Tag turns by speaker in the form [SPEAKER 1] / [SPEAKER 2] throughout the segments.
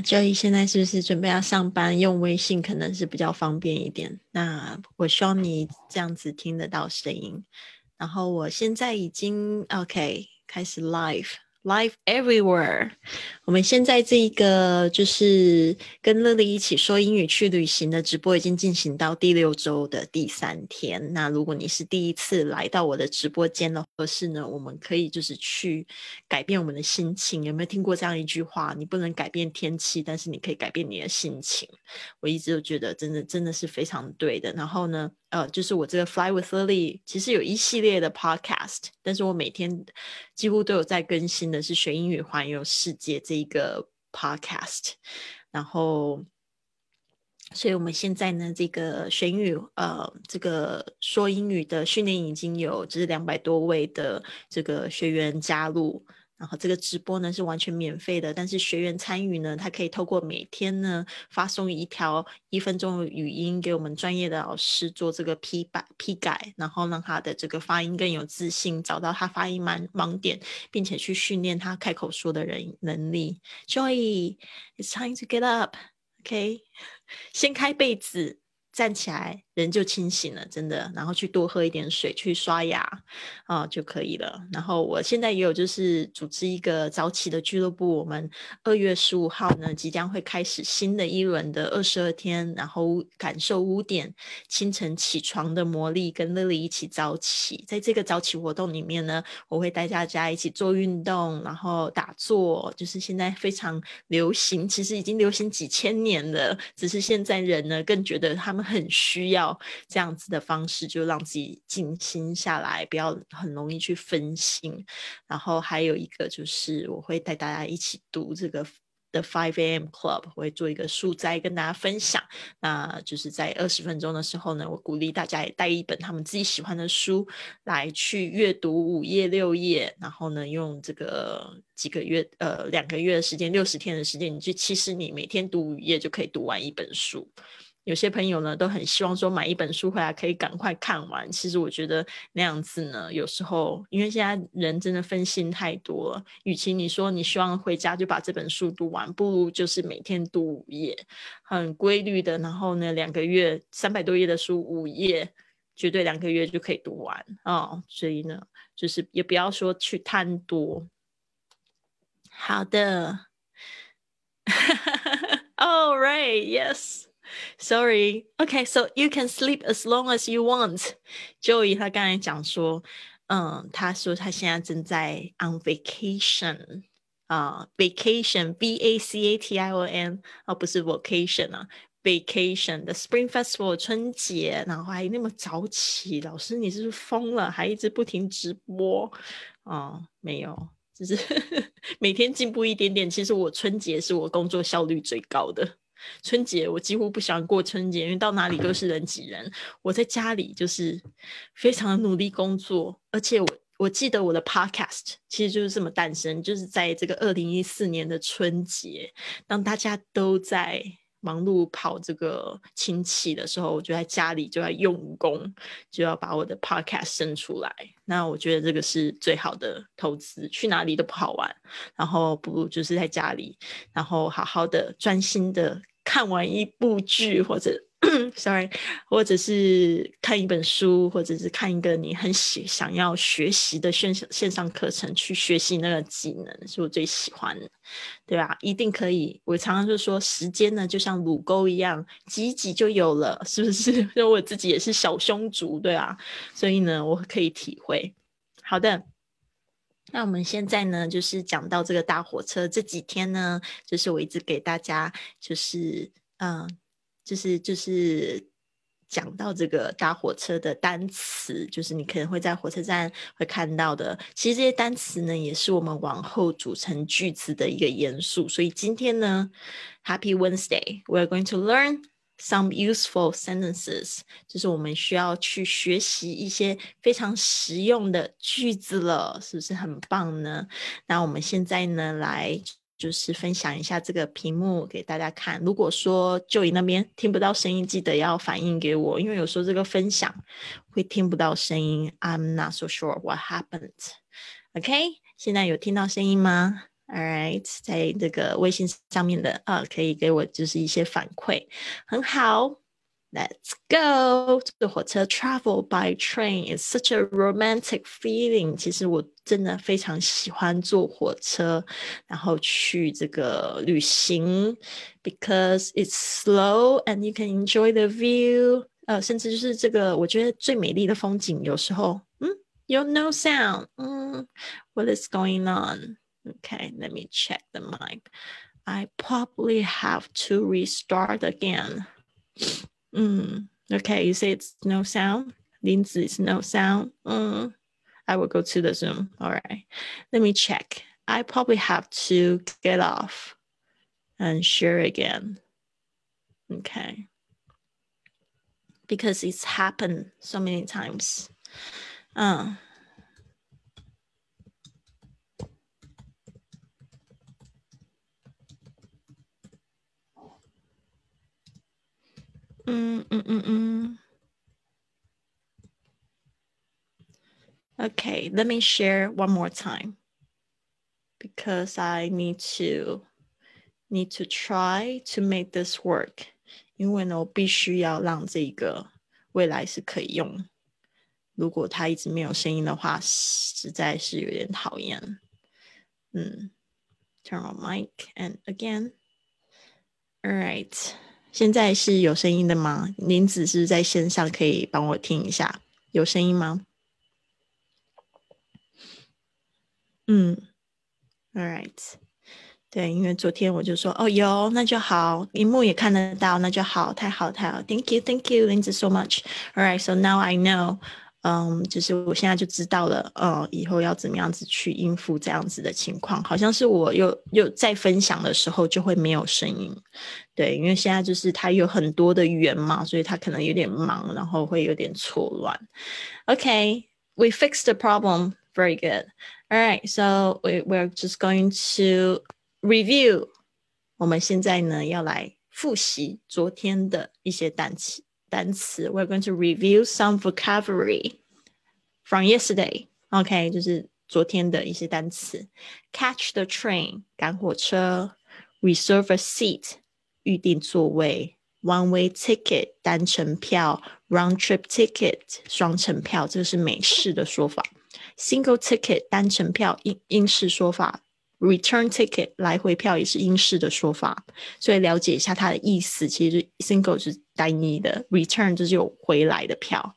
[SPEAKER 1] joy 现在是不是准备要上班？用微信可能是比较方便一点。那我希望你这样子听得到声音。然后我现在已经 OK 开始 Live。Life everywhere，我们现在这一个就是跟乐丽一起说英语去旅行的直播已经进行到第六周的第三天。那如果你是第一次来到我的直播间的，或是呢，我们可以就是去改变我们的心情。有没有听过这样一句话？你不能改变天气，但是你可以改变你的心情。我一直都觉得真的真的是非常对的。然后呢？呃，就是我这个 Fly with Lily，其实有一系列的 podcast，但是我每天几乎都有在更新的是学英语环游世界这一个 podcast，然后，所以我们现在呢，这个学英语，呃，这个说英语的训练已经有就是两百多位的这个学员加入。然后这个直播呢是完全免费的，但是学员参与呢，他可以透过每天呢发送一条一分钟的语音给我们专业的老师做这个批改批改，然后让他的这个发音更有自信，找到他发音盲盲点，并且去训练他开口说的人能力。Joy，it's time to get up，OK，掀开被子。站起来，人就清醒了，真的。然后去多喝一点水，去刷牙啊就可以了。然后我现在也有就是组织一个早起的俱乐部。我们二月十五号呢，即将会开始新的一轮的二十二天，然后感受五点清晨起床的魔力，跟乐丽一起早起。在这个早起活动里面呢，我会带大家一起做运动，然后打坐，就是现在非常流行，其实已经流行几千年了，只是现在人呢更觉得他们。很需要这样子的方式，就让自己静心下来，不要很容易去分心。然后还有一个就是，我会带大家一起读这个 The Five A.M. Club，我会做一个书斋跟大家分享。那就是在二十分钟的时候呢，我鼓励大家也带一本他们自己喜欢的书来去阅读五页六页，然后呢，用这个几个月呃两个月的时间，六十天的时间，你就其实你每天读五页就可以读完一本书。有些朋友呢都很希望说买一本书回来可以赶快看完。其实我觉得那样子呢，有时候因为现在人真的分心太多了，与其你说你希望回家就把这本书读完，不如就是每天读五页，很规律的。然后呢，两个月三百多页的书，五页绝对两个月就可以读完啊。所以呢，就是也不要说去贪多。好的。All right, yes. Sorry, okay, so you can sleep as long as you want. Joey 他刚才讲说，嗯，他说他现在正在 on vacation 啊，vacation, V A C A T I O N，而不是 vacation 啊，vacation 的 Spring Festival 春节，然后还那么早起，老师你是不是疯了？还一直不停直播啊？没有，只是每天进步一点点。其实我春节是我工作效率最高的。 春节我几乎不想过春节，因为到哪里都是人挤人。我在家里就是非常努力工作，而且我我记得我的 podcast 其实就是这么诞生，就是在这个二零一四年的春节，当大家都在忙碌跑这个亲戚的时候，我就在家里就要用功，就要把我的 podcast 生出来。那我觉得这个是最好的投资，去哪里都不好玩，然后不如就是在家里，然后好好的专心的。看完一部剧，或者，sorry，或者是看一本书，或者是看一个你很喜想要学习的线上线上课程，去学习那个技能，是我最喜欢的，对吧？一定可以。我常常就说，时间呢就像乳沟一样，挤挤就有了，是不是？因为我自己也是小胸族，对啊，所以呢，我可以体会。好的。那我们现在呢，就是讲到这个大火车这几天呢，就是我一直给大家，就是嗯，就是就是讲到这个大火车的单词，就是你可能会在火车站会看到的。其实这些单词呢，也是我们往后组成句子的一个元素。所以今天呢，Happy Wednesday，we're going to learn。Some useful sentences，就是我们需要去学习一些非常实用的句子了，是不是很棒呢？那我们现在呢，来就是分享一下这个屏幕给大家看。如果说就你那边听不到声音，记得要反映给我，因为有时候这个分享会听不到声音。I'm not so sure what happened. OK，现在有听到声音吗 All right，在这个微信上面的啊，可以给我就是一些反馈，很好。Let's go！坐火车 travel by train is such a romantic feeling。其实我真的非常喜欢坐火车，然后去这个旅行，because it's slow and you can enjoy the view。呃，甚至就是这个，我觉得最美丽的风景，有时候，嗯，有 no sound，嗯，what is going on？Okay, let me check the mic. I probably have to restart again. Mm, okay, you say it's no sound. Lindsay is no sound. Mm, I will go to the Zoom. All right. Let me check. I probably have to get off and share again. Okay. Because it's happened so many times. Uh, 嗯嗯嗯嗯。Okay, let me share one more time because I need to need to try to make this work. 因为呢，我必须要让这个未来是可以用。如果它一直没有声音的话，实在是有点讨厌。嗯，Turn on mic and again. All right. 现在是有声音的吗？林子是在线上，可以帮我听一下，有声音吗？嗯，All right，对，因为昨天我就说哦有，那就好，荧幕也看得到，那就好，太好太好，Thank you，Thank you，林子 so much。All right，so now I know。嗯，就是我现在就知道了，呃，以后要怎么样子去应付这样子的情况。好像是我又又在分享的时候就会没有声音，对，因为现在就是他有很多的语言嘛，所以他可能有点忙，然后会有点错乱。OK，we fixed the problem. Very good. All right, so we we're just going to review. 我们现在呢要来复习昨天的一些单词。单词，we're going to review some vocabulary from yesterday. OK，就是昨天的一些单词。Catch the train，赶火车；reserve a seat，预定座位；one-way ticket，单程票；round-trip ticket，双程票，这个是美式的说法；single ticket，单程票，英英式说法。 Return ticket 来回票也是英式的说法，所以了解一下它的意思。其实 single 是单一的，return 就是有回来的票。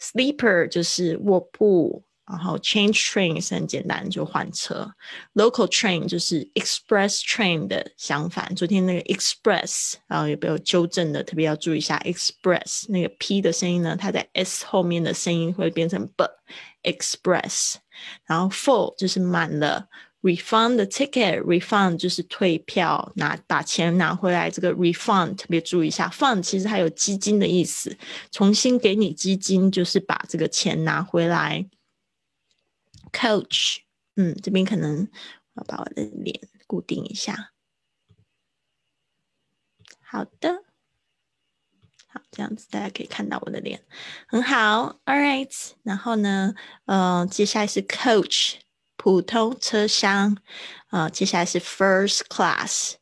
[SPEAKER 1] Sleeper 就是卧铺，然后 change train 是很简单，就换车。Local train 就是 express train 的相反。昨天那个 express，然后有没有纠正的？特别要注意一下 express 那个 p 的声音呢？它在 s 后面的声音会变成 b。Express，然后 full 就是满了。Refund the ticket，refund 就是退票，拿把钱拿回来。这个 refund 特别注意一下，fund 其实还有基金的意思，重新给你基金就是把这个钱拿回来。Coach，嗯，这边可能我要把我的脸固定一下。好的，好，这样子大家可以看到我的脸，很好。All right，然后呢，呃，接下来是 coach。普通车厢，啊，接下来是 first class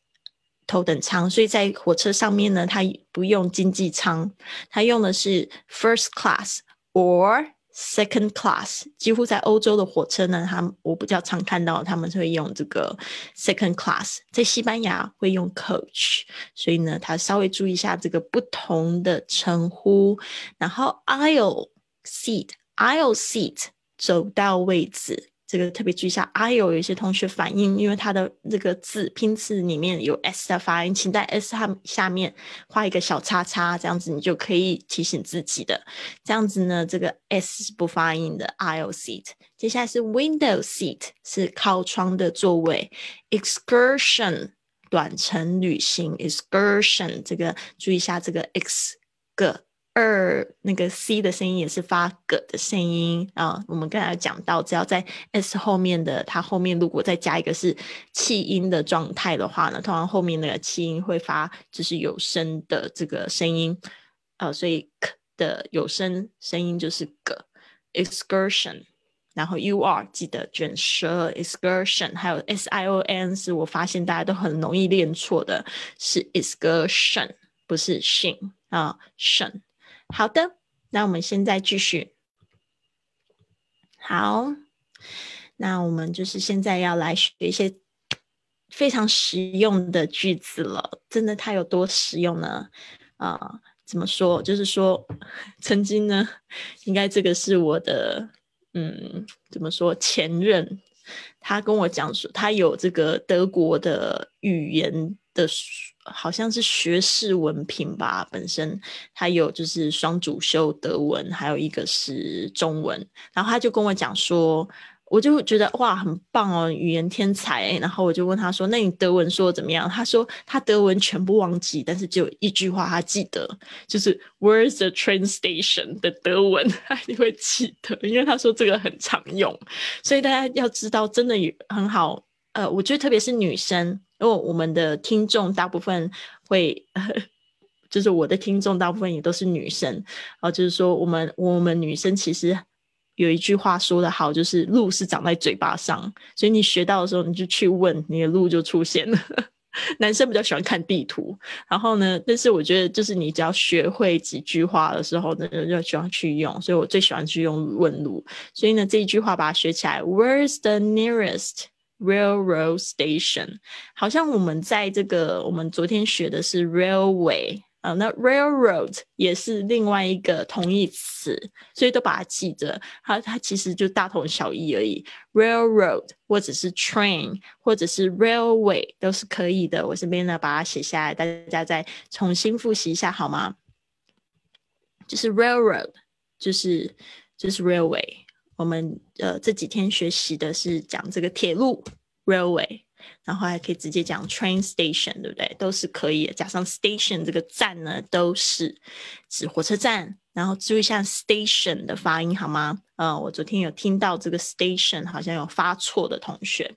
[SPEAKER 1] 头等舱，所以在火车上面呢，它不用经济舱，它用的是 first class or second class。几乎在欧洲的火车呢，它我比较常看到他们会用这个 second class，在西班牙会用 coach，所以呢，它稍微注意一下这个不同的称呼。然后 aisle seat，aisle seat 走道位置。这个特别注意下，I 有有一些同学反映，因为它的这个字拼字里面有 S 的发音，请在 S 下下面画一个小叉叉，这样子你就可以提醒自己的。这样子呢，这个 S 是不发音的，I'll seat。接下来是 window seat，是靠窗的座位。Excursion 短程旅行，excursion 这个注意一下这个 x 个。二那个 c 的声音也是发 g 的声音啊。我们刚才讲到，只要在 s 后面的，它后面如果再加一个是气音的状态的话呢，通常后面那个气音会发就是有声的这个声音啊。所以 k 的有声声音就是 g。excursion 然后 U R 记得卷舌 excursion，还有 S I O N 是我发现大家都很容易练错的，是 excursion 不是 shin 啊 shin。好的，那我们现在继续。好，那我们就是现在要来学一些非常实用的句子了。真的，它有多实用呢？啊，怎么说？就是说，曾经呢，应该这个是我的，嗯，怎么说？前任他跟我讲说，他有这个德国的语言的。好像是学士文凭吧，本身他有就是双主修德文，还有一个是中文。然后他就跟我讲说，我就觉得哇，很棒哦，语言天才。然后我就问他说，那你德文说怎么样？他说他德文全部忘记，但是只有一句话他记得，就是 Where's the train station 的德文，他一定会记得，因为他说这个很常用。所以大家要知道，真的很好。呃，我觉得特别是女生。因为我们的听众大部分会，就是我的听众大部分也都是女生，然啊，就是说我们我们女生其实有一句话说的好，就是路是长在嘴巴上，所以你学到的时候你就去问，你的路就出现了。男生比较喜欢看地图，然后呢，但是我觉得就是你只要学会几句话的时候呢，就喜欢去用，所以我最喜欢去用问路，所以呢这一句话把它学起来，Where's the nearest？Railroad station，好像我们在这个我们昨天学的是 railway 啊，那 railroad 也是另外一个同义词，所以都把它记着。它它其实就大同小异而已。railroad 或者是 train 或者是 railway 都是可以的。我这边呢把它写下来，大家再重新复习一下好吗？就是 railroad，就是就是 railway。我们呃这几天学习的是讲这个铁路 railway，然后还可以直接讲 train station，对不对？都是可以的。加上 station 这个站呢，都是指火车站。然后注意一下 station 的发音好吗？呃，我昨天有听到这个 station 好像有发错的同学。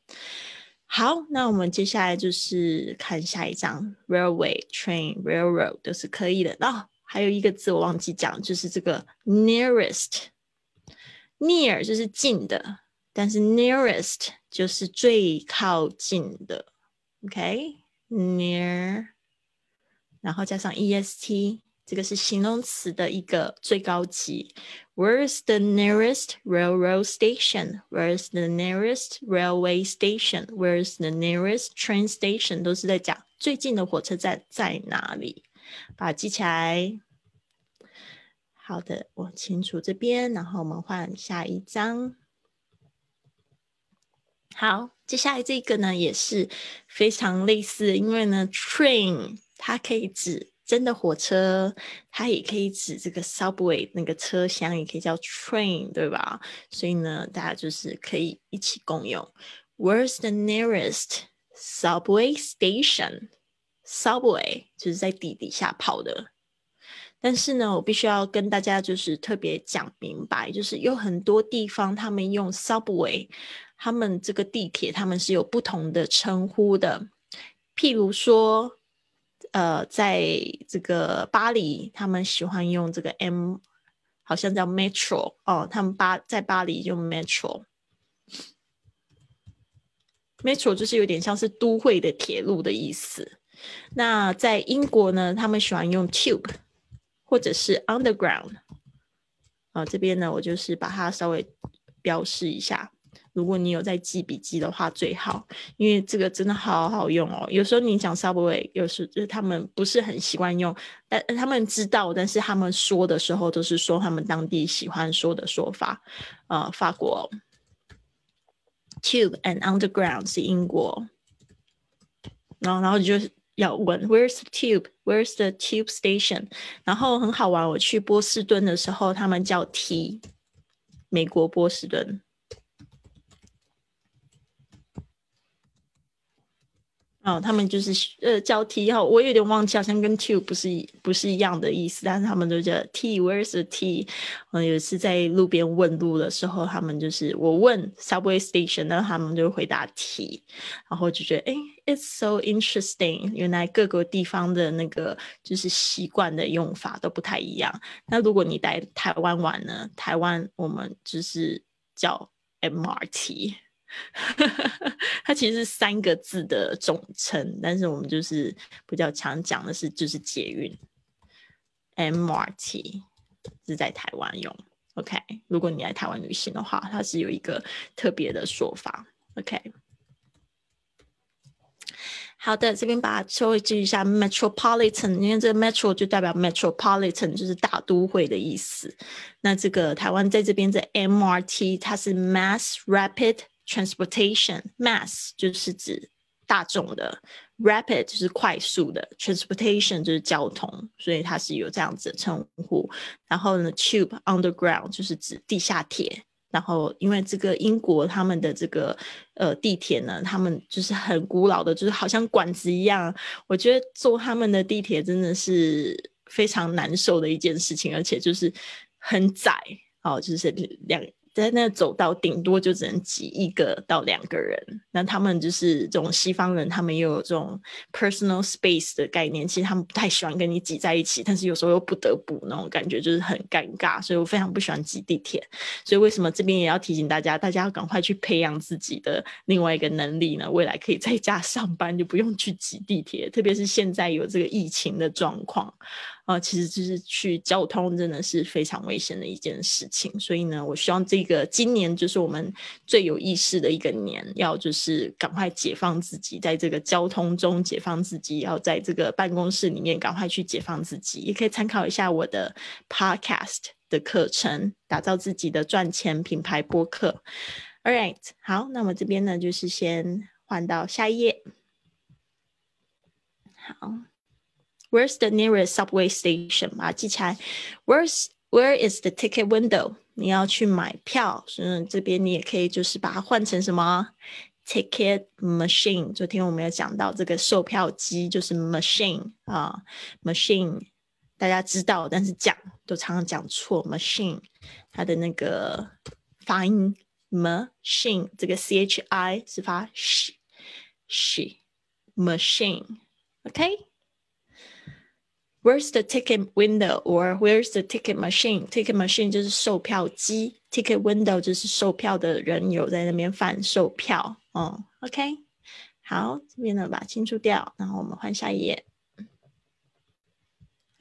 [SPEAKER 1] 好，那我们接下来就是看下一章 railway train railroad 都是可以的。哦，还有一个字我忘记讲，就是这个 nearest。Near 就是近的，但是 nearest 就是最靠近的，OK？Near，然后加上 est，这个是形容词的一个最高级。Where's the nearest railroad station? Where's the nearest railway station? Where's the nearest train station? 都是在讲最近的火车站在哪里，把它记起来。好的，我清楚这边，然后我们换下一张。好，接下来这个呢也是非常类似，因为呢，train 它可以指真的火车，它也可以指这个 subway 那个车厢，也可以叫 train，对吧？所以呢，大家就是可以一起共用。Where's the nearest subway station？Subway 就是在地底下跑的。但是呢，我必须要跟大家就是特别讲明白，就是有很多地方他们用 subway，他们这个地铁他们是有不同的称呼的。譬如说，呃，在这个巴黎，他们喜欢用这个 M，好像叫 metro 哦，他们巴在巴黎用 metro，metro 就是有点像是都会的铁路的意思。那在英国呢，他们喜欢用 tube。或者是 underground 啊，这边呢，我就是把它稍微标示一下。如果你有在记笔记的话，最好，因为这个真的好好用哦。有时候你讲 subway，有时就是他们不是很习惯用，但他们知道，但是他们说的时候都是说他们当地喜欢说的说法。呃，法国 tube and underground 是英国，然后然后就。要问 Where's the tube? Where's the tube station? 然后很好玩，我去波士顿的时候，他们叫 T，美国波士顿。哦，他们就是呃叫 T 哈，我有点忘记，好像跟 Tube 不是不是一样的意思，但是他们都叫 T，Where's the T？嗯，有一次在路边问路的时候，他们就是我问 Subway Station，那他们就回答 T，然后就觉得哎，It's so interesting，原来各个地方的那个就是习惯的用法都不太一样。那如果你在台湾玩呢，台湾我们就是叫 MRT。它其实是三个字的总称，但是我们就是比较常讲的是就是捷运 MRT 是在台湾用。OK，如果你来台湾旅行的话，它是有一个特别的说法。OK，好的，这边把它稍微记一下 Metropolitan，因为这个 Metro 就代表 Metropolitan 就是大都会的意思。那这个台湾在这边的 MRT，它是 Mass Rapid。Transportation mass 就是指大众的，rapid 就是快速的，transportation 就是交通，所以它是有这样子的称呼。然后呢，tube underground 就是指地下铁。然后因为这个英国他们的这个呃地铁呢，他们就是很古老的，就是好像管子一样。我觉得坐他们的地铁真的是非常难受的一件事情，而且就是很窄哦，就是两。在那走道，顶多就只能挤一个到两个人。那他们就是这种西方人，他们又有这种 personal space 的概念。其实他们不太喜欢跟你挤在一起，但是有时候又不得不那种感觉，就是很尴尬。所以我非常不喜欢挤地铁。所以为什么这边也要提醒大家，大家要赶快去培养自己的另外一个能力呢？未来可以在家上班，就不用去挤地铁。特别是现在有这个疫情的状况。啊，其实就是去交通真的是非常危险的一件事情，所以呢，我希望这个今年就是我们最有意识的一个年，要就是赶快解放自己，在这个交通中解放自己，要在这个办公室里面赶快去解放自己，也可以参考一下我的 Podcast 的课程，打造自己的赚钱品牌播客。All right，好，那么这边呢，就是先换到下一页，好。Where's the nearest subway station？把它记起来。Where's Where is the ticket window？你要去买票，嗯，这边你也可以就是把它换成什么？Ticket machine。昨天我们有讲到这个售票机就是 machine 啊，machine 大家知道，但是讲都常常讲错。machine 它的那个发音 machine 这个 c h i 是发 sh sh machine，OK？。Where's the ticket window or where's the ticket machine? Ticket machine 就是售票机，ticket window 就是售票的人有在那边贩售票。哦，OK，好，这边呢把它清除掉，然后我们换下一页。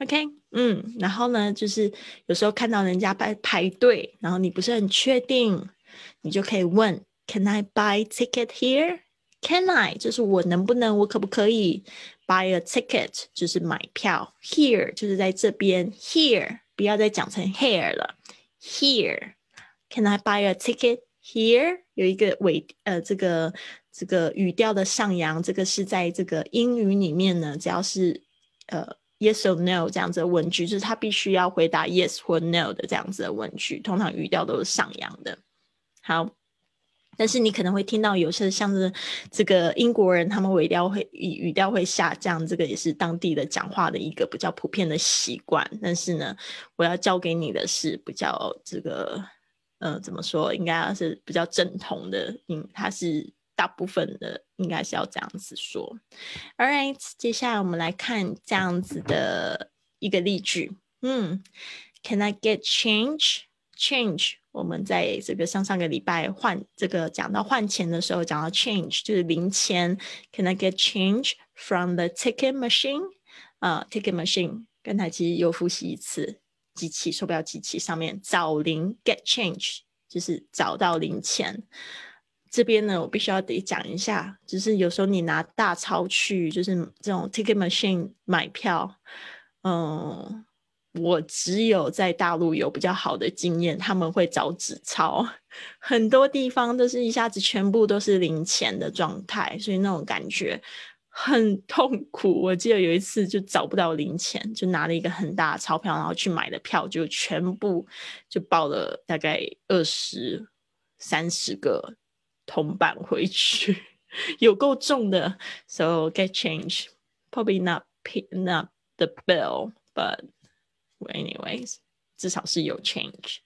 [SPEAKER 1] OK，嗯，然后呢就是有时候看到人家排排队，然后你不是很确定，你就可以问，Can I buy ticket here? Can I？就是我能不能，我可不可以 buy a ticket？就是买票。Here 就是在这边。Here 不要再讲成 here 了。Here，Can I buy a ticket here？有一个尾呃，这个这个语调的上扬，这个是在这个英语里面呢，只要是呃 yes or no 这样子的问句，就是他必须要回答 yes 或 no 的这样子的问句，通常语调都是上扬的。好。但是你可能会听到有些像是这个英国人，他们语调会语语调会下降，这个也是当地的讲话的一个比较普遍的习惯。但是呢，我要教给你的是比较这个，呃，怎么说，应该是比较正统的，嗯，它是大部分的应该是要这样子说。All right，接下来我们来看这样子的一个例句，嗯，Can I get change? Change. 我们在这个上上个礼拜换这个讲到换钱的时候，讲到 change 就是零钱，Can I get change from the ticket machine？啊，ticket machine，刚才其实又复习一次，机器售票机器上面找零 get change 就是找到零钱。这边呢，我必须要得讲一下，就是有时候你拿大钞去，就是这种 ticket machine 买票，嗯。我只有在大陆有比较好的经验，他们会找纸钞，很多地方都是一下子全部都是零钱的状态，所以那种感觉很痛苦。我记得有一次就找不到零钱，就拿了一个很大的钞票，然后去买的票就全部就报了大概二十三十个铜板回去，有够重的。So get change, probably not pay not the bill, but Anyways，至少是有 change，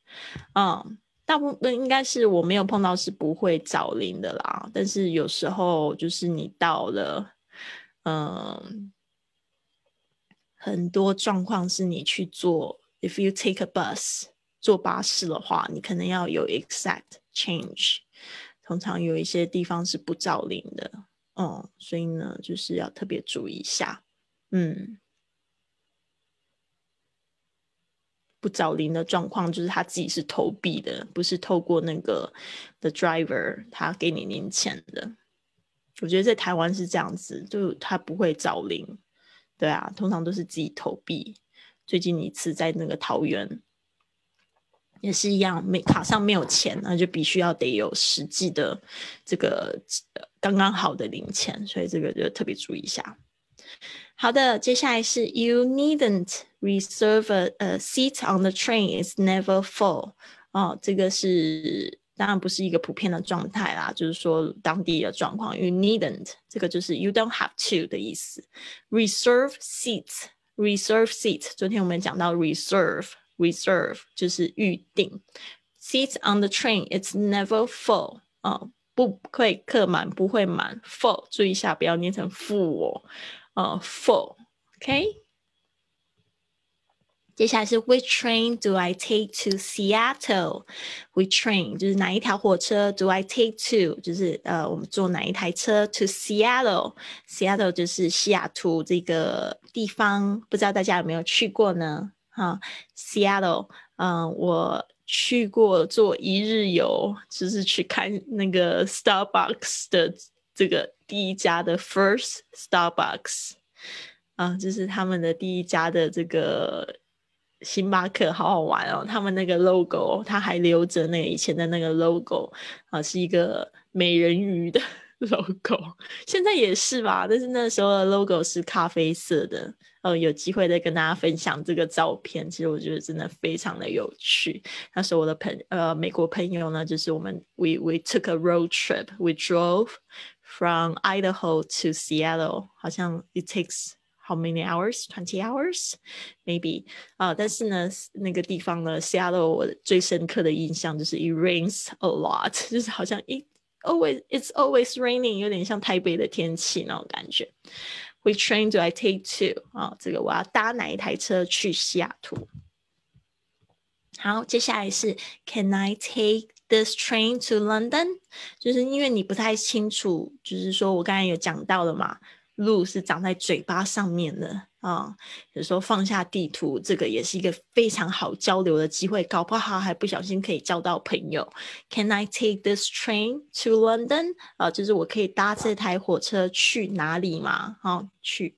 [SPEAKER 1] 嗯，大部分应该是我没有碰到是不会找零的啦。但是有时候就是你到了，嗯，很多状况是你去做，if you take a bus 坐巴士的话，你可能要有 exact change。通常有一些地方是不照零的，哦，所以呢，就是要特别注意一下。嗯，不找零的状况就是他自己是投币的，不是透过那个的 driver 他给你零钱的。我觉得在台湾是这样子，就他不会找零，对啊，通常都是自己投币。最近一次在那个桃园。也是一样，没卡上没有钱，那就必须要得有实际的这个刚刚好的零钱，所以这个就特别注意一下。好的，接下来是 You needn't reserve a, a seat on the train; it's never full。哦，这个是当然不是一个普遍的状态啦，就是说当地的状况。You needn't 这个就是 You don't have to 的意思。Reserve seats, reserve seat。昨天我们讲到 reserve。reserve 就是预定，seats on the train it's never full 啊，不会客满，不会满，full 注意一下，不要念成 full 哦， 呃，full，OK。接下来是 Which train do I take to Seattle？Which train 就是哪一条火车？Do I take to 就是呃，我们坐哪一台车？To Seattle，Seattle 就是西雅图这个地方，不知道大家有没有去过呢？哈，Seattle，嗯，我去过做一日游，就是去看那个 Starbucks 的这个 第一家的 First Starbucks，啊，就是他们的第一家的这个星巴克，好好玩哦。他们那个 logo，它还留着那个以前的那个 logo，啊，是一个美人鱼的 logo，现在也是吧，但是那时候的 logo 是咖啡色的。呃，有机会再跟大家分享这个照片，其实我觉得真的非常的有趣。那时候我的朋呃美国朋友呢，就是我们 we we took a road trip, we drove from Idaho to Seattle，好像 it takes how many hours? Twenty hours, maybe 啊。但是呢，那个地方呢，Seattle 我最深刻的印象就是 it rains a lot，就是好像一 always it's always raining，有点像台北的天气那种感觉。Which train do I take to？啊，这个我要搭哪一台车去西雅图？好，接下来是 Can I take this train to London？就是因为你不太清楚，就是说我刚才有讲到了嘛，路是长在嘴巴上面的。啊，有时候放下地图，这个也是一个非常好交流的机会，搞不好还不小心可以交到朋友。Can I take this train to London？啊，就是我可以搭这台火车去哪里嘛？好，去。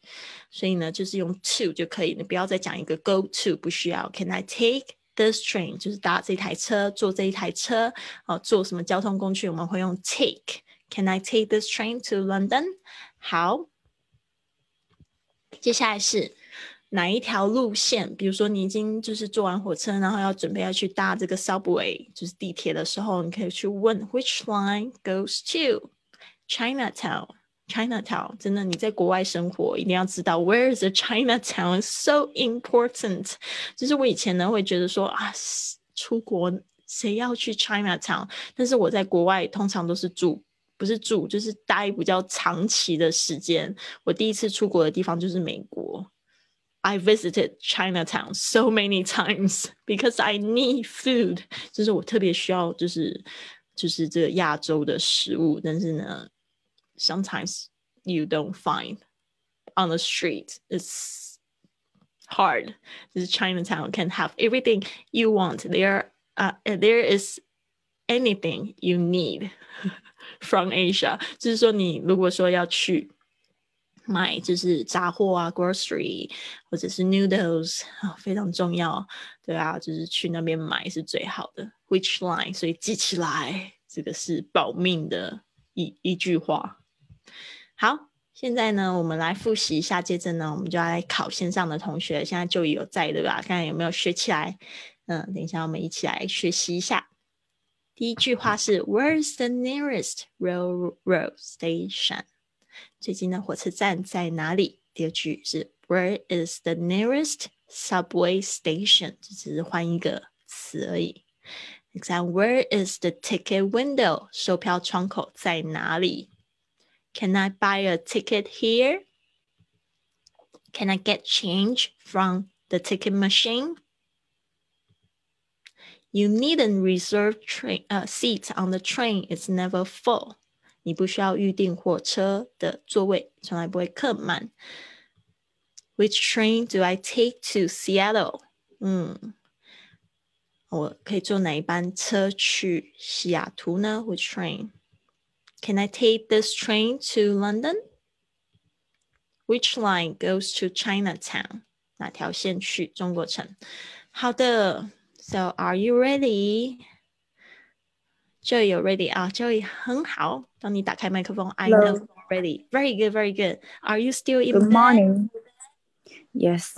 [SPEAKER 1] 所以呢，就是用 to 就可以，你不要再讲一个 go to，不需要。Can I take this train？就是搭这台车，坐这一台车。哦，坐什么交通工具？我们会用 take。Can I take this train to London？好。接下来是哪一条路线？比如说你已经就是坐完火车，然后要准备要去搭这个 subway，就是地铁的时候，你可以去问 Which line goes to Chinatown? Chinatown 真的，你在国外生活一定要知道 Where is the Chinatown? So important。就是我以前呢会觉得说啊，出国谁要去 Chinatown？但是我在国外通常都是住。不是住，就是待比较长期的时间。我第一次出国的地方就是美国。I visited Chinatown so many times because I need food。就是我特别需要，就是就是这个亚洲的食物。但是呢 ，sometimes you don't find on the street. It's hard. 就是 Chinatown can have everything you want. There, uh, there is anything you need. From Asia，就是说你如果说要去买，就是杂货啊，grocery 或者是 noodles 啊，非常重要，对啊，就是去那边买是最好的。Which line？所以记起来，这个是保命的一一句话。 好，现在呢，我们来复习一下，接着呢，我们就要来考线上的同学。现在就有在对吧？看看有没有学起来。嗯，等一下我们一起来学习一下。第一句话是 Where's the nearest railroad station？最近的火车站在哪里？第二句是 Where is the nearest subway station？这只是换一个词而已。Exam Where is the ticket window？售票窗口在哪里 ？Can I buy a ticket here? Can I get change from the ticket machine? You needn't reserve train uh seat on the train. It's never full. 你不需要预定火车的座位，从来不会客满。Which train do I take to Seattle？嗯，我可以坐哪一班车去西雅图呢？Which train? Can I take this train to London? Which line goes to Chinatown? 哪条线去中国城？好的，So are you ready? Joey, you ready 啊？Joey 很好。当你打开麦克风，I know you're ready. Very good, very good. Are you still in
[SPEAKER 2] Good
[SPEAKER 1] bed?
[SPEAKER 2] morning. Yes.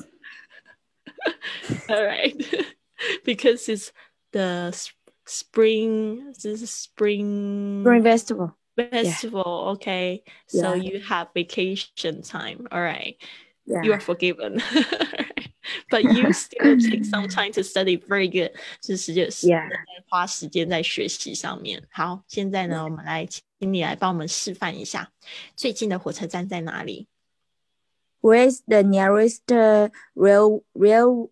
[SPEAKER 1] All right, because it's the s- spring. This is spring
[SPEAKER 2] Spring Festival.
[SPEAKER 1] festival. Okay, so
[SPEAKER 2] Yeah.
[SPEAKER 1] you have vacation time. All right,
[SPEAKER 2] Yeah.
[SPEAKER 1] you are forgiven. but you still take some time to study. Very good. 就是就是
[SPEAKER 2] Yeah.
[SPEAKER 1] 花时间在学习上面。好，现在呢，我们来请你来帮我们示范一下最近的火车站在哪里。
[SPEAKER 2] Where's the nearest uh, rail rail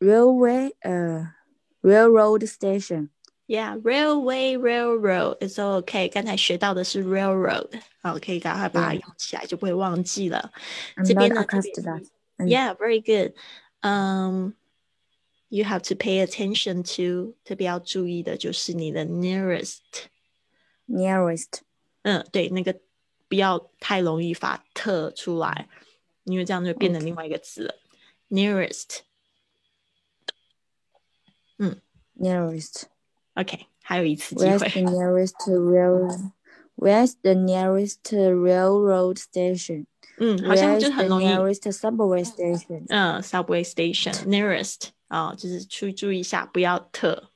[SPEAKER 2] railway uh railroad station?
[SPEAKER 1] Yeah, railway, railroad, it's okay. 刚才学到的是 railroad，好，可以赶快把它
[SPEAKER 2] Yeah.
[SPEAKER 1] 用起来，就不会忘记了。
[SPEAKER 2] I'm
[SPEAKER 1] 这边
[SPEAKER 2] not
[SPEAKER 1] 呢，这
[SPEAKER 2] accustomed
[SPEAKER 1] 边
[SPEAKER 2] to that. Mm.
[SPEAKER 1] Yeah, very good. Um, you have to pay attention to，特别要注意的就是你的 nearest。
[SPEAKER 2] Nearest.
[SPEAKER 1] 嗯，对，那个不要太容易发特出来，因为这样就变成另外一个字了。Nearest。
[SPEAKER 2] Nearest.
[SPEAKER 1] OK，还有一次机
[SPEAKER 2] Where's
[SPEAKER 1] 会。
[SPEAKER 2] the nearest rail? Where's the nearest railroad station?
[SPEAKER 1] 嗯，好像
[SPEAKER 2] Where's
[SPEAKER 1] 就
[SPEAKER 2] the
[SPEAKER 1] 很容易。
[SPEAKER 2] nearest subway station?
[SPEAKER 1] 嗯，subway station nearest 啊、就是注注意一下，不要特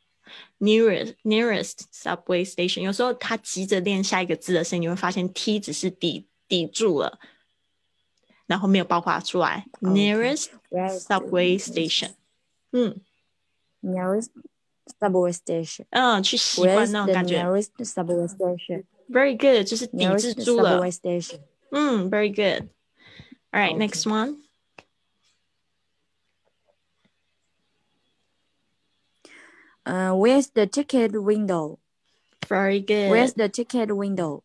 [SPEAKER 1] nearest nearest subway station。有时候他急着练下一个字的时候，你会发现 t 只是抵抵住了，然后没有爆发出来。
[SPEAKER 2] OK
[SPEAKER 1] nearest
[SPEAKER 2] Where's the
[SPEAKER 1] subway station。嗯
[SPEAKER 2] nearest subway station?
[SPEAKER 1] 嗯，去习惯
[SPEAKER 2] Where's
[SPEAKER 1] 那
[SPEAKER 2] the
[SPEAKER 1] 种感觉。
[SPEAKER 2] nearest subway station?
[SPEAKER 1] Very good，就是抵制
[SPEAKER 2] Nearest
[SPEAKER 1] 住了
[SPEAKER 2] subway。station.
[SPEAKER 1] 嗯，very good。All right,
[SPEAKER 2] Okay.
[SPEAKER 1] next one.
[SPEAKER 2] Uh, where's the ticket window?
[SPEAKER 1] Very good.
[SPEAKER 2] Where's the ticket window?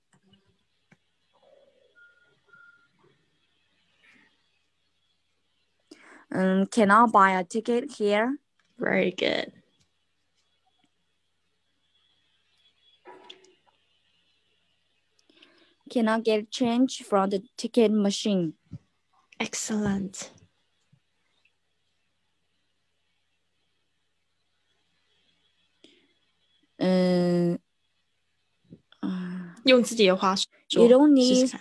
[SPEAKER 2] Um, can I buy a ticket here?
[SPEAKER 1] Very good.
[SPEAKER 2] cannot get change from the ticket machine.
[SPEAKER 1] Excellent.
[SPEAKER 2] Uh, you don't need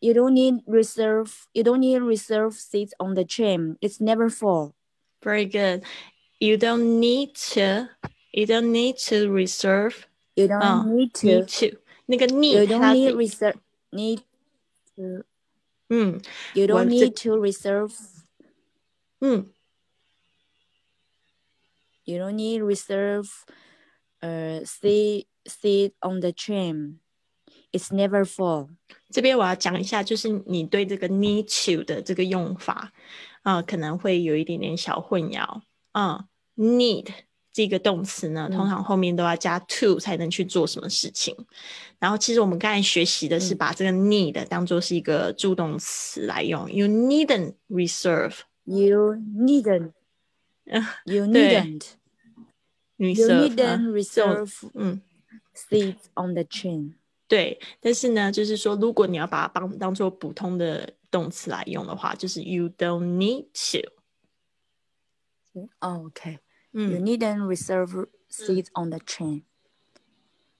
[SPEAKER 2] you don't need reserve you don't need reserve seats on the train. It's never full.
[SPEAKER 1] Very good. You don't need to you don't need to reserve.
[SPEAKER 2] You don't
[SPEAKER 1] oh,
[SPEAKER 2] need to.
[SPEAKER 1] Need to. 那个
[SPEAKER 2] You
[SPEAKER 1] need 它
[SPEAKER 2] don't need
[SPEAKER 1] 的
[SPEAKER 2] reserve. Need. To,
[SPEAKER 1] 嗯
[SPEAKER 2] you don't
[SPEAKER 1] Well,
[SPEAKER 2] need to reserve.
[SPEAKER 1] 嗯
[SPEAKER 2] You don't need reserve. Uh, seat seat on the train. It's never full.
[SPEAKER 1] 这边我要讲一下，就是你对这个 need to 的这个用法，啊、可能会有一点点小混淆。啊、n e e d 这个动词呢，
[SPEAKER 2] 嗯
[SPEAKER 1] 通常后面都要加 to 才能去做什么事情。然后其实我们刚才学习的是
[SPEAKER 2] 嗯
[SPEAKER 1] 把这个 need 当做是一个助动词来用。You needn't reserve
[SPEAKER 2] You needn't.
[SPEAKER 1] 嗯
[SPEAKER 2] You needn't.
[SPEAKER 1] Reserve 嗯。
[SPEAKER 2] seats on the train.
[SPEAKER 1] 对，但是呢，就是说，如果你要把它当当做普通的动词来用的话，就是 you don't need to。
[SPEAKER 2] Oh, okay. You
[SPEAKER 1] 嗯
[SPEAKER 2] needn't reserve seats on the train.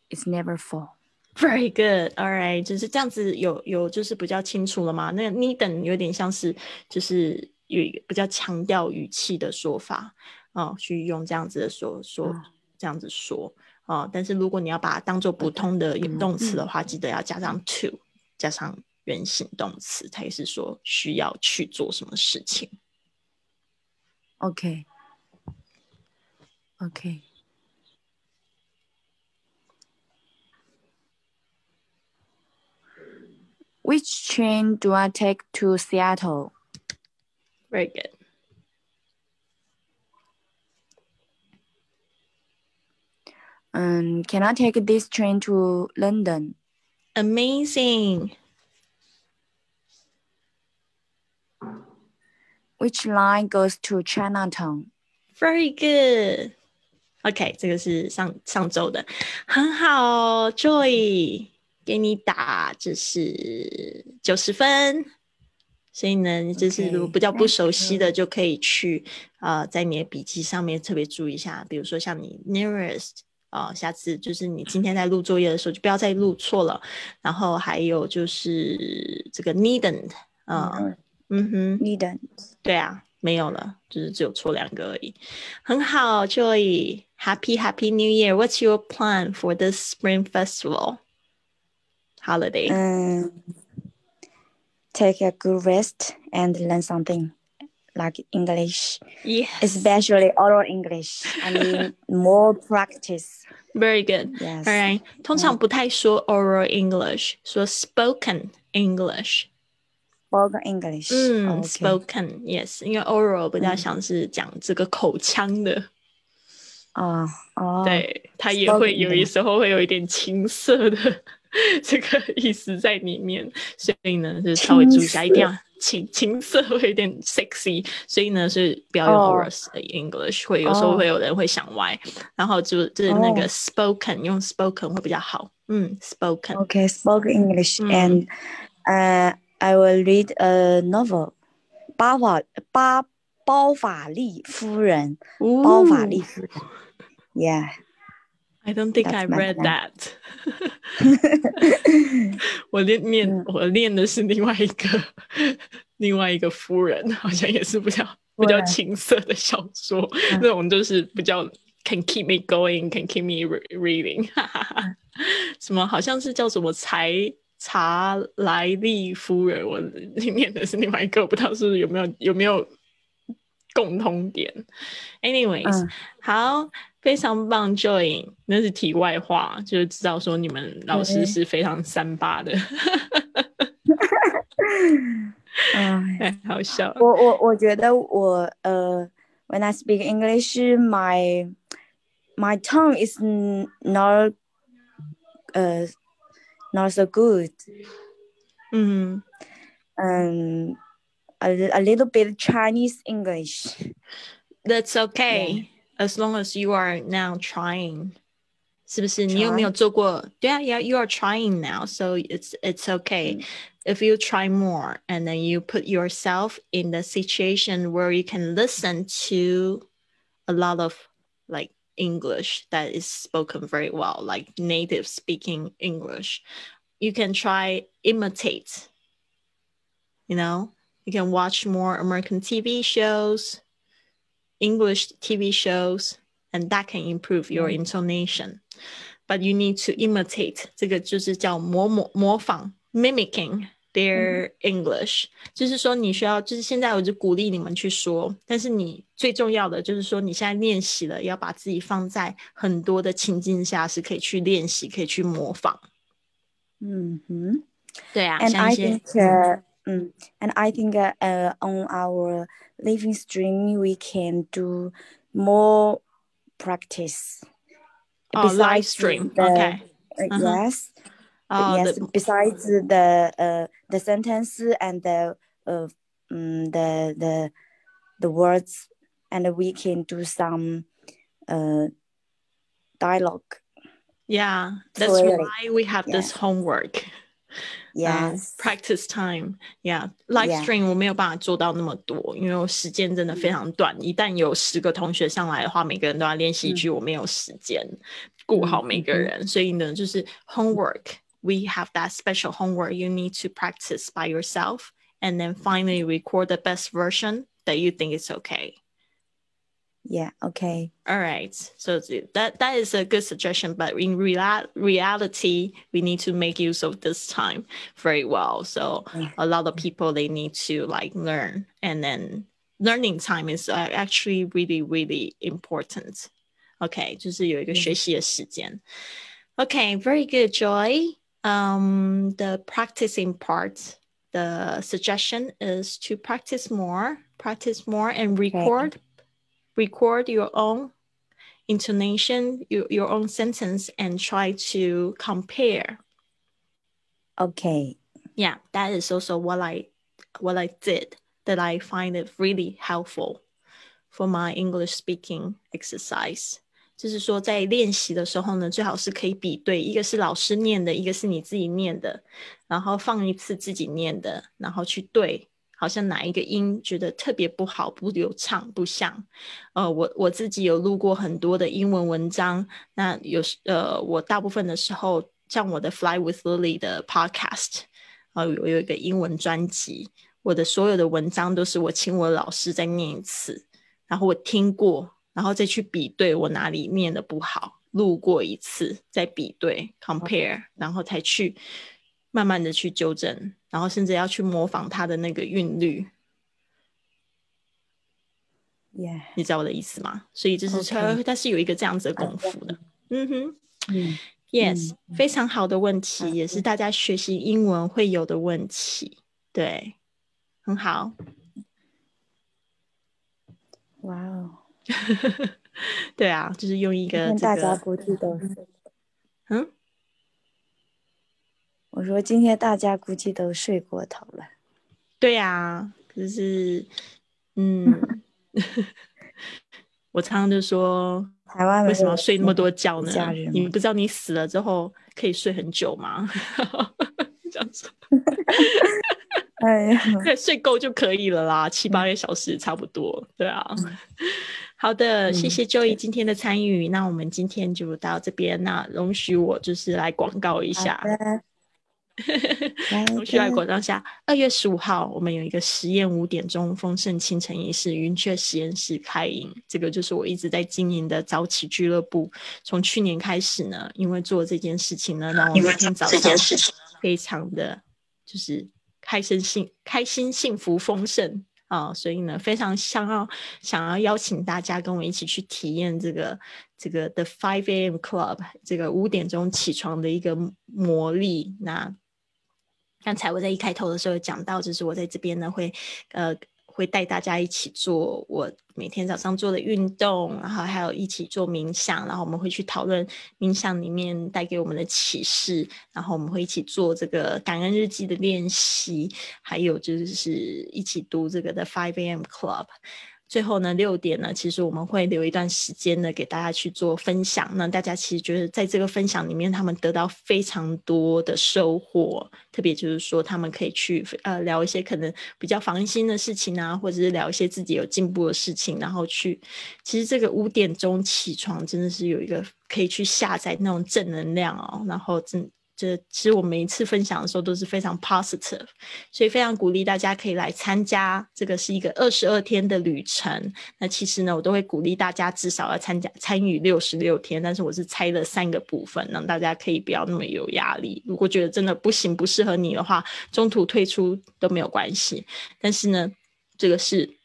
[SPEAKER 2] It's never
[SPEAKER 1] full.，very good, all right，就是这样子有有就是比较清楚了吗？那个 needn't 有点像是就是有比较强调语气的说法哦，去用这样子的说说
[SPEAKER 2] 嗯
[SPEAKER 1] 这样子说哦。但是如果你要把它当做普通的
[SPEAKER 2] 嗯
[SPEAKER 1] 动词的话，记得要加上 to，加上原形动词，才是说需要去做什么事情。
[SPEAKER 2] Okay. Okay. Which train do I take to Seattle?
[SPEAKER 1] Very good.
[SPEAKER 2] Um, can I take this train to London?
[SPEAKER 1] Amazing.
[SPEAKER 2] Which line goes to Chinatown?
[SPEAKER 1] Very good. OK，这个是上上周的，很好，Joy，给你打这是九十分。所以呢，就是如果比较不熟悉的，就可以去呃，在你的笔记上面特别注意一下，比如说像你 nearest 啊，下次就是你今天在录作业的时候就不要再录错了。然后还有就是这个 needn't 啊，嗯哼
[SPEAKER 2] ，needn't，
[SPEAKER 1] 对啊，没有了，就是只有错两个而已。很好，Joy，Happy Happy New Year。What's your plan for this Spring Festival holiday？
[SPEAKER 2] 嗯。take a good rest and learn something like English.
[SPEAKER 1] Yes.
[SPEAKER 2] Especially oral English. I mean more practice.
[SPEAKER 1] Very good.
[SPEAKER 2] Yes.
[SPEAKER 1] All right. 通常不太说 oral English，说 spoken
[SPEAKER 2] English。Spoken English。
[SPEAKER 1] 嗯，spoken yes，因为 oral 比较像是讲这个口腔的。
[SPEAKER 2] 啊哦。
[SPEAKER 1] 对，它也会有一时候会有一点青涩的。这个意思在里面，所以呢，是稍微注意一下，一定要青青涩会有点 sexy，所以呢是不要用 oral English，会有时候会有人会想歪，然后就就是那个 spoken 用 spoken 会比较好，嗯，spoken。
[SPEAKER 2] Okay, spoken English, and uh, I will read a novel. 巴法巴包法利夫人，包法利夫人，Yeah.
[SPEAKER 1] I don't think I read that 我练念我练的是另外一个 另外一个夫人，好像也是比较比较青涩的小说，那种就是比较 can keep me going，can keep me reading。什么好像是叫什么才查莱利夫人，我念的是另外一个，不知道是有没有有没有共通点。Anyways，好。非常棒，Joy，那是题外话，就是知道说你们老师是非常三八的，哎，好笑。
[SPEAKER 2] 我我我觉得我呃，when I speak English, my my tongue is not 呃 not so good。
[SPEAKER 1] 嗯
[SPEAKER 2] 嗯 ，a a little bit Chinese English.
[SPEAKER 1] That's okay. as long as you are now trying. 是不是？你有没有做过？对啊，Yeah, you are trying now, so it's it's okay. Mm. If you try more and then you put yourself in the situation where you can listen to a lot of like English that is spoken very well, like native speaking English, you can try imitate. You know, you can watch more American TV shows English TV shows, and that can improve your intonation. But you need to imitate，这个就是叫模模模仿 mimicking their English，、嗯、就是说你需要，就是现在我就鼓励你们去说，但是你最重要的就是说你现在练习了，要把自己放在很多的情境下是可以去练习，可以去模仿。
[SPEAKER 2] 嗯哼，
[SPEAKER 1] 对啊，
[SPEAKER 2] and I think，、uh, 嗯，and I think uh, on our living stream we can do more practice.
[SPEAKER 1] Oh, live stream.
[SPEAKER 2] The,
[SPEAKER 1] okay.
[SPEAKER 2] Uh, uh-huh. Yes.
[SPEAKER 1] Oh,
[SPEAKER 2] yes.
[SPEAKER 1] The...
[SPEAKER 2] Besides the uh, the sentence and the uh, um, the the the words, and we can do some uh, dialogue.
[SPEAKER 1] Yeah, that's why we have this homework
[SPEAKER 2] Yes,
[SPEAKER 1] practice time. Yeah, live stream 我没有办法做到那么多，因为时间真的非常短。一旦有十个同学上来的话，每个人都要练习一句，我没有时间顾好每个人。所以呢，就是 homework. We have that special homework. You need to practice by yourself, and then finally record the best version that you think is okay.
[SPEAKER 2] Yeah. Okay.
[SPEAKER 1] All right. So that that is a good suggestion, but in real, reality, we need to make use of this time very well. So a lot of people they need to like learn, and then learning time is uh, actually really really important. Okay, 就是有一个学习的时间。Okay, very good, Joy. Um, the practicing part, the suggestion is to practice more, practice more, and record. Okay record your own intonation, your, your own sentence, and try to compare.
[SPEAKER 2] Okay.
[SPEAKER 1] Yeah, that is also what I what I did that I find it really helpful for my English speaking exercise. 就是说，在练习的时候呢，最好是可以比对，一个是老师念的，一个是你自己念的，然后放一次自己念的，然后去对， 好像哪一个音觉得特别不好、不流畅、不像。呃，我我自己有录过很多的英文文章，那有呃，我大部分的时候，像我的 Fly with Lily 的 Podcast，呃，我有一个英文专辑，我的所有的文章都是我请我老师再念一次，然后我听过。然后再去比对我哪里念的不好，录过一次再比对 compare，然后才去慢慢的去纠正，然后甚至要去模仿他的那个韵律。
[SPEAKER 2] Yeah，
[SPEAKER 1] 你知道我的意思吗？所以就是说，它是有一个这样子的功夫的。嗯哼，嗯，Yes，非常好的问题，也是大家学习英文会有的问题。对，很好。
[SPEAKER 2] 哇哦。
[SPEAKER 1] 对啊，就是用一个
[SPEAKER 2] 大家估计都是，
[SPEAKER 1] 嗯，
[SPEAKER 2] 我说今天大家估计都睡过头了。
[SPEAKER 1] 对呀，可是，嗯，我常常就说，
[SPEAKER 2] 台湾
[SPEAKER 1] 为什么要睡那么多觉呢？你不知道你死了之后可以睡很久吗？这样子。
[SPEAKER 2] 哎呀，
[SPEAKER 1] 睡够就可以了啦，七八个小时差不多。对啊。好的，谢谢 Joey 今天的参与。那我们今天就到这边。那容许我就是来广告一下，容许 来广告一下。二月十五号，我们有一个实验五点钟丰盛清晨仪式云雀实验室开营。这个就是我一直在经营的早起俱乐部。从去年开始呢，因为做这件事情呢，让我每天早上非常的就是开心、幸开心、幸福、丰盛。啊，所以呢，非常想要想要邀请大家跟我一起去体验这个这个 The Five A.M. Club 这个五点钟起床的一个魔力。那刚才我在一开头的时候讲到，就是我在这边呢会呃。会带大家一起做我每天早上做的运动，然后还有一起做冥想，然后我们会去讨论冥想里面带给我们的启示，然后我们会一起做这个感恩日记的练习，还有就是一起读这个的 Five A.M. Club。最后呢，六点呢，其实我们会留一段时间呢，给大家去做分享。那大家其实觉得在这个分享里面，他们得到非常多的收获。特别就是说，他们可以去呃聊一些可能比较烦心的事情啊，或者是聊一些自己有进步的事情，然后去。其实这个五点钟起床真的是有一个可以去下载那种正能量哦，然后真。这其实我每一次分享的时候都是非常 positive，所以非常鼓励大家可以来参加。这个是一个二十二天的旅程。那其实呢，我都会鼓励大家至少要参加参与六十六天。但是我是拆了三个部分，让大家可以不要那么有压力。如果觉得真的不行不适合你的话，中途退出都没有关系。但是呢，这个是。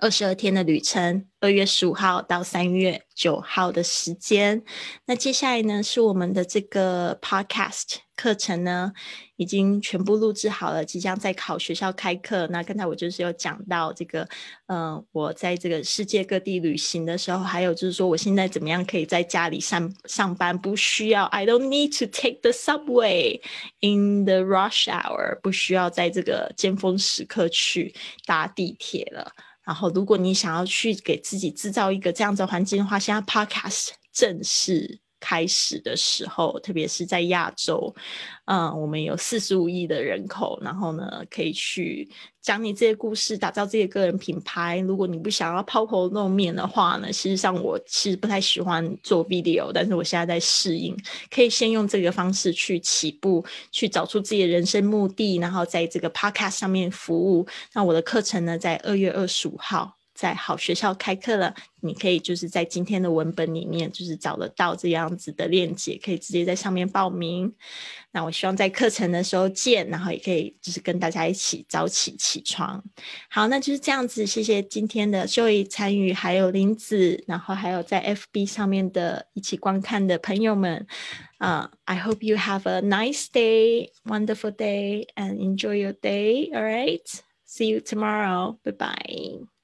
[SPEAKER 1] 二十二天的旅程，二月十五号到三月九号的时间。那接下来呢，是我们的这个 podcast 课程呢，已经全部录制好了，即将在考学校开课。那刚才我就是有讲到这个，嗯，我在这个世界各地旅行的时候，还有就是说，我现在怎么样可以在家里上上班，不需要 I don't need to take the subway in the rush hour，不需要在这个尖峰时刻去搭地铁了。然后，如果你想要去给自己制造一个这样子的环境的话，现在 Podcast 正式。开始的时候，特别是在亚洲，嗯，我们有四十五亿的人口，然后呢，可以去讲你这些故事，打造自己的个人品牌。如果你不想要抛头露面的话呢，事实上我其实不太喜欢做 video，但是我现在在适应，可以先用这个方式去起步，去找出自己的人生目的，然后在这个 podcast 上面服务。那我的课程呢，在二月二十五号。在好学校开课了，你可以就是在今天的文本里面，就是找得到这样子的链接，可以直接在上面报名。那我希望在课程的时候见，然后也可以就是跟大家一起早起起床。好，那就是这样子。谢谢今天的 Joy 参与，还有林子，然后还有在 FB 上面的一起观看的朋友们。啊，I hope you have a nice day, wonderful day, and enjoy your day. All right, see you tomorrow. Bye bye.